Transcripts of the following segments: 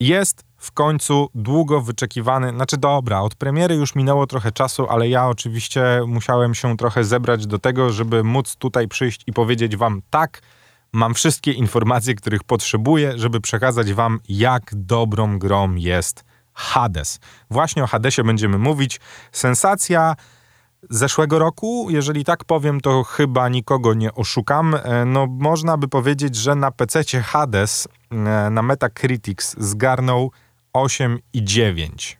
Jest w końcu długo wyczekiwany, znaczy dobra, od premiery już minęło trochę czasu, ale ja oczywiście musiałem się trochę zebrać do tego, żeby móc tutaj przyjść i powiedzieć wam tak, mam wszystkie informacje, których potrzebuję, żeby przekazać wam, jak dobrą grą jest Hades. Właśnie o Hadesie będziemy mówić. Sensacja zeszłego roku, jeżeli tak powiem, to chyba nikogo nie oszukam. E, no, można by powiedzieć, że na PC Hades e, na Metacritics zgarnął 8 i 9.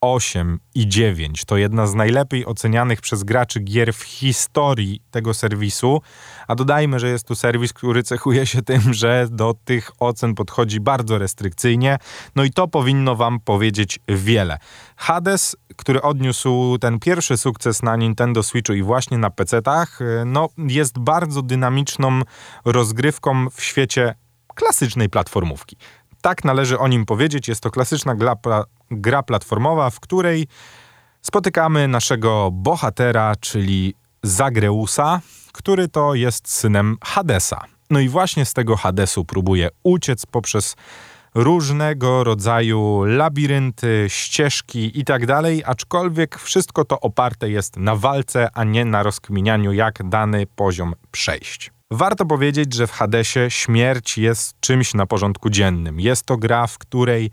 8 i 9 to jedna z najlepiej ocenianych przez graczy gier w historii tego serwisu. A dodajmy, że jest to serwis, który cechuje się tym, że do tych ocen podchodzi bardzo restrykcyjnie. No i to powinno Wam powiedzieć wiele. Hades, który odniósł ten pierwszy sukces na Nintendo Switchu i właśnie na PC-tach, no jest bardzo dynamiczną rozgrywką w świecie klasycznej platformówki. Tak należy o nim powiedzieć. Jest to klasyczna gra, gra platformowa, w której spotykamy naszego bohatera, czyli Zagreusa, który to jest synem Hadesa. No i właśnie z tego Hadesu próbuje uciec poprzez różnego rodzaju labirynty, ścieżki i tak aczkolwiek wszystko to oparte jest na walce, a nie na rozkminianiu, jak dany poziom przejść. Warto powiedzieć, że w Hadesie śmierć jest czymś na porządku dziennym. Jest to gra, w której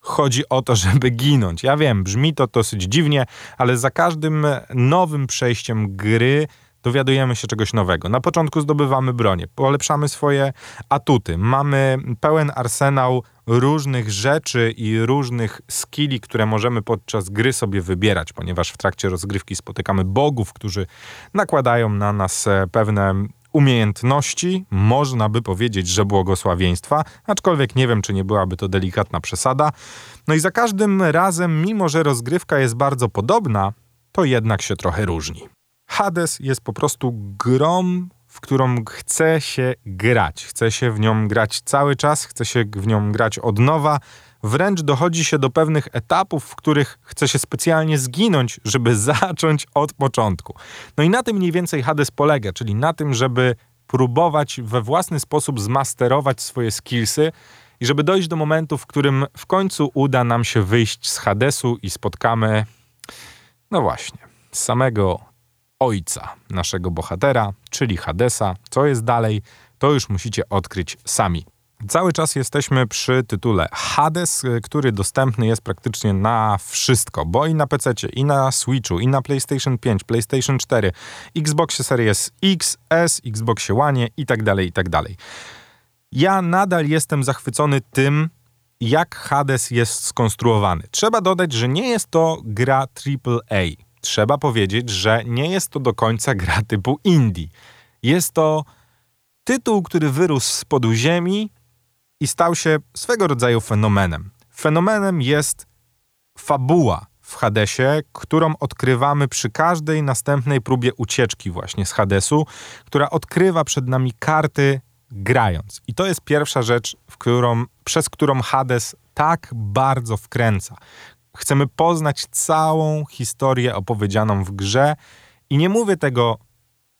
chodzi o to, żeby ginąć. Ja wiem, brzmi to dosyć dziwnie, ale za każdym nowym przejściem gry dowiadujemy się czegoś nowego. Na początku zdobywamy bronię, polepszamy swoje atuty, mamy pełen arsenał różnych rzeczy i różnych skilli, które możemy podczas gry sobie wybierać, ponieważ w trakcie rozgrywki spotykamy bogów, którzy nakładają na nas pewne umiejętności, można by powiedzieć, że błogosławieństwa, aczkolwiek nie wiem, czy nie byłaby to delikatna przesada. No i za każdym razem, mimo że rozgrywka jest bardzo podobna, to jednak się trochę różni. Hades jest po prostu grą, w którą chce się grać. Chce się w nią grać cały czas, chce się w nią grać od nowa. Wręcz dochodzi się do pewnych etapów, w których chce się specjalnie zginąć, żeby zacząć od początku. No i na tym mniej więcej Hades polega, czyli na tym, żeby próbować we własny sposób zmasterować swoje skillsy i żeby dojść do momentu, w którym w końcu uda nam się wyjść z Hadesu i spotkamy, no właśnie, samego ojca naszego bohatera, czyli Hadesa. Co jest dalej, to już musicie odkryć sami. Cały czas jesteśmy przy tytule Hades, który dostępny jest praktycznie na wszystko, bo i na PC, i na Switchu, i na PlayStation 5, PlayStation 4, Xbox Series X, S, Xbox One i tak dalej, i tak dalej. Ja nadal jestem zachwycony tym, jak Hades jest skonstruowany. Trzeba dodać, że nie jest to gra AAA trzeba powiedzieć, że nie jest to do końca gra typu indie. Jest to tytuł, który wyrósł z podu ziemi i stał się swego rodzaju fenomenem. Fenomenem jest fabuła w Hadesie, którą odkrywamy przy każdej następnej próbie ucieczki właśnie z Hadesu, która odkrywa przed nami karty grając. I to jest pierwsza rzecz, którą, przez którą Hades tak bardzo wkręca. Chcemy poznać całą historię opowiedzianą w grze i nie mówię tego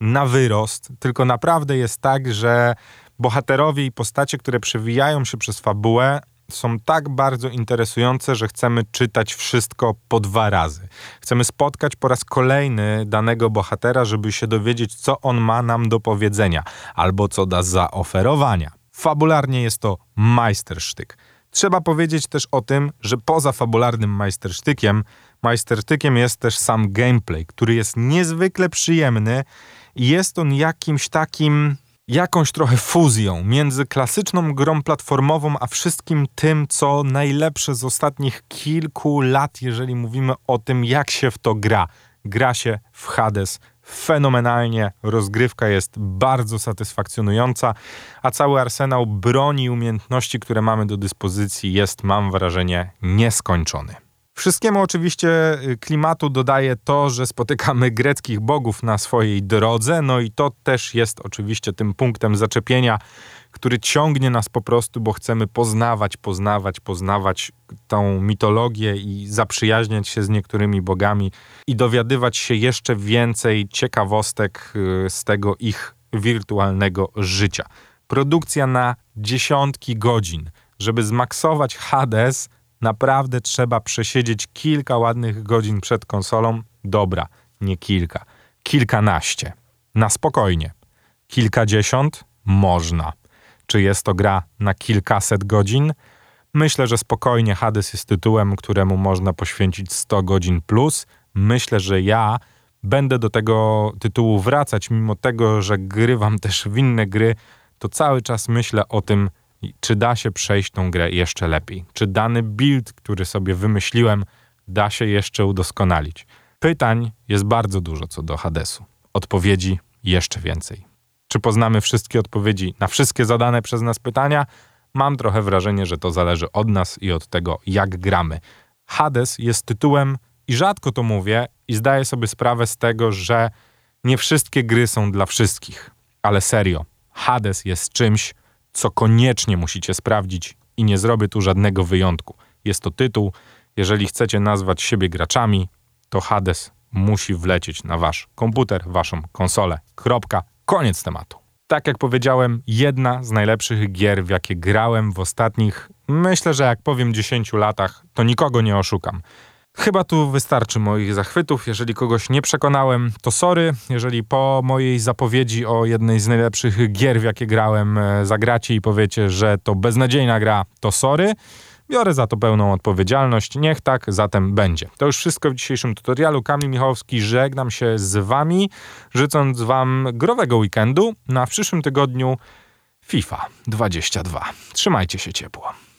na wyrost, tylko naprawdę jest tak, że bohaterowie i postacie, które przewijają się przez fabułę, są tak bardzo interesujące, że chcemy czytać wszystko po dwa razy. Chcemy spotkać po raz kolejny danego bohatera, żeby się dowiedzieć, co on ma nam do powiedzenia albo co da zaoferowania. Fabularnie jest to majstersztyk. Trzeba powiedzieć też o tym, że poza fabularnym majstersztykiem, majstersztykiem jest też sam gameplay, który jest niezwykle przyjemny i jest on jakimś takim, jakąś trochę fuzją między klasyczną grą platformową, a wszystkim tym, co najlepsze z ostatnich kilku lat, jeżeli mówimy o tym, jak się w to gra. Gra się w Hades fenomenalnie, rozgrywka jest bardzo satysfakcjonująca, a cały arsenał broni i umiejętności, które mamy do dyspozycji jest, mam wrażenie, nieskończony. Wszystkiemu oczywiście y, klimatu dodaje to, że spotykamy greckich bogów na swojej drodze, no i to też jest oczywiście tym punktem zaczepienia, który ciągnie nas po prostu, bo chcemy poznawać, poznawać, poznawać tą mitologię i zaprzyjaźniać się z niektórymi bogami i dowiadywać się jeszcze więcej ciekawostek y, z tego ich wirtualnego życia. Produkcja na dziesiątki godzin żeby zmaksować Hades, naprawdę trzeba przesiedzieć kilka ładnych godzin przed konsolą. Dobra, nie kilka, kilkanaście. Na spokojnie. Kilkadziesiąt? Można. Czy jest to gra na kilkaset godzin? Myślę, że spokojnie Hades jest tytułem, któremu można poświęcić 100 godzin plus. Myślę, że ja będę do tego tytułu wracać, mimo tego, że grywam też w inne gry, to cały czas myślę o tym, czy da się przejść tą grę jeszcze lepiej. Czy dany build, który sobie wymyśliłem, da się jeszcze udoskonalić. Pytań jest bardzo dużo co do Hadesu. Odpowiedzi jeszcze więcej. Czy poznamy wszystkie odpowiedzi na wszystkie zadane przez nas pytania? Mam trochę wrażenie, że to zależy od nas i od tego, jak gramy. Hades jest tytułem, i rzadko to mówię, i zdaję sobie sprawę z tego, że nie wszystkie gry są dla wszystkich. Ale serio, Hades jest czymś, co koniecznie musicie sprawdzić i nie zrobię tu żadnego wyjątku. Jest to tytuł, jeżeli chcecie nazwać siebie graczami, to Hades musi wlecieć na wasz komputer, waszą konsolę. Kropka. Koniec tematu. Tak jak powiedziałem, jedna z najlepszych gier, w jakie grałem w ostatnich, myślę, że jak powiem 10 latach, to nikogo nie oszukam. Chyba tu wystarczy moich zachwytów. Jeżeli kogoś nie przekonałem, to sorry. Jeżeli po mojej zapowiedzi o jednej z najlepszych gier, w jakie grałem, e, zagracie i powiecie, że to beznadziejna gra, to sorry. Biorę za to pełną odpowiedzialność. Niech tak zatem będzie. To już wszystko w dzisiejszym tutorialu. Kamil Michałowski, żegnam się z Wami, życząc Wam growego weekendu. Na przyszłym tygodniu FIFA 22. Trzymajcie się ciepło.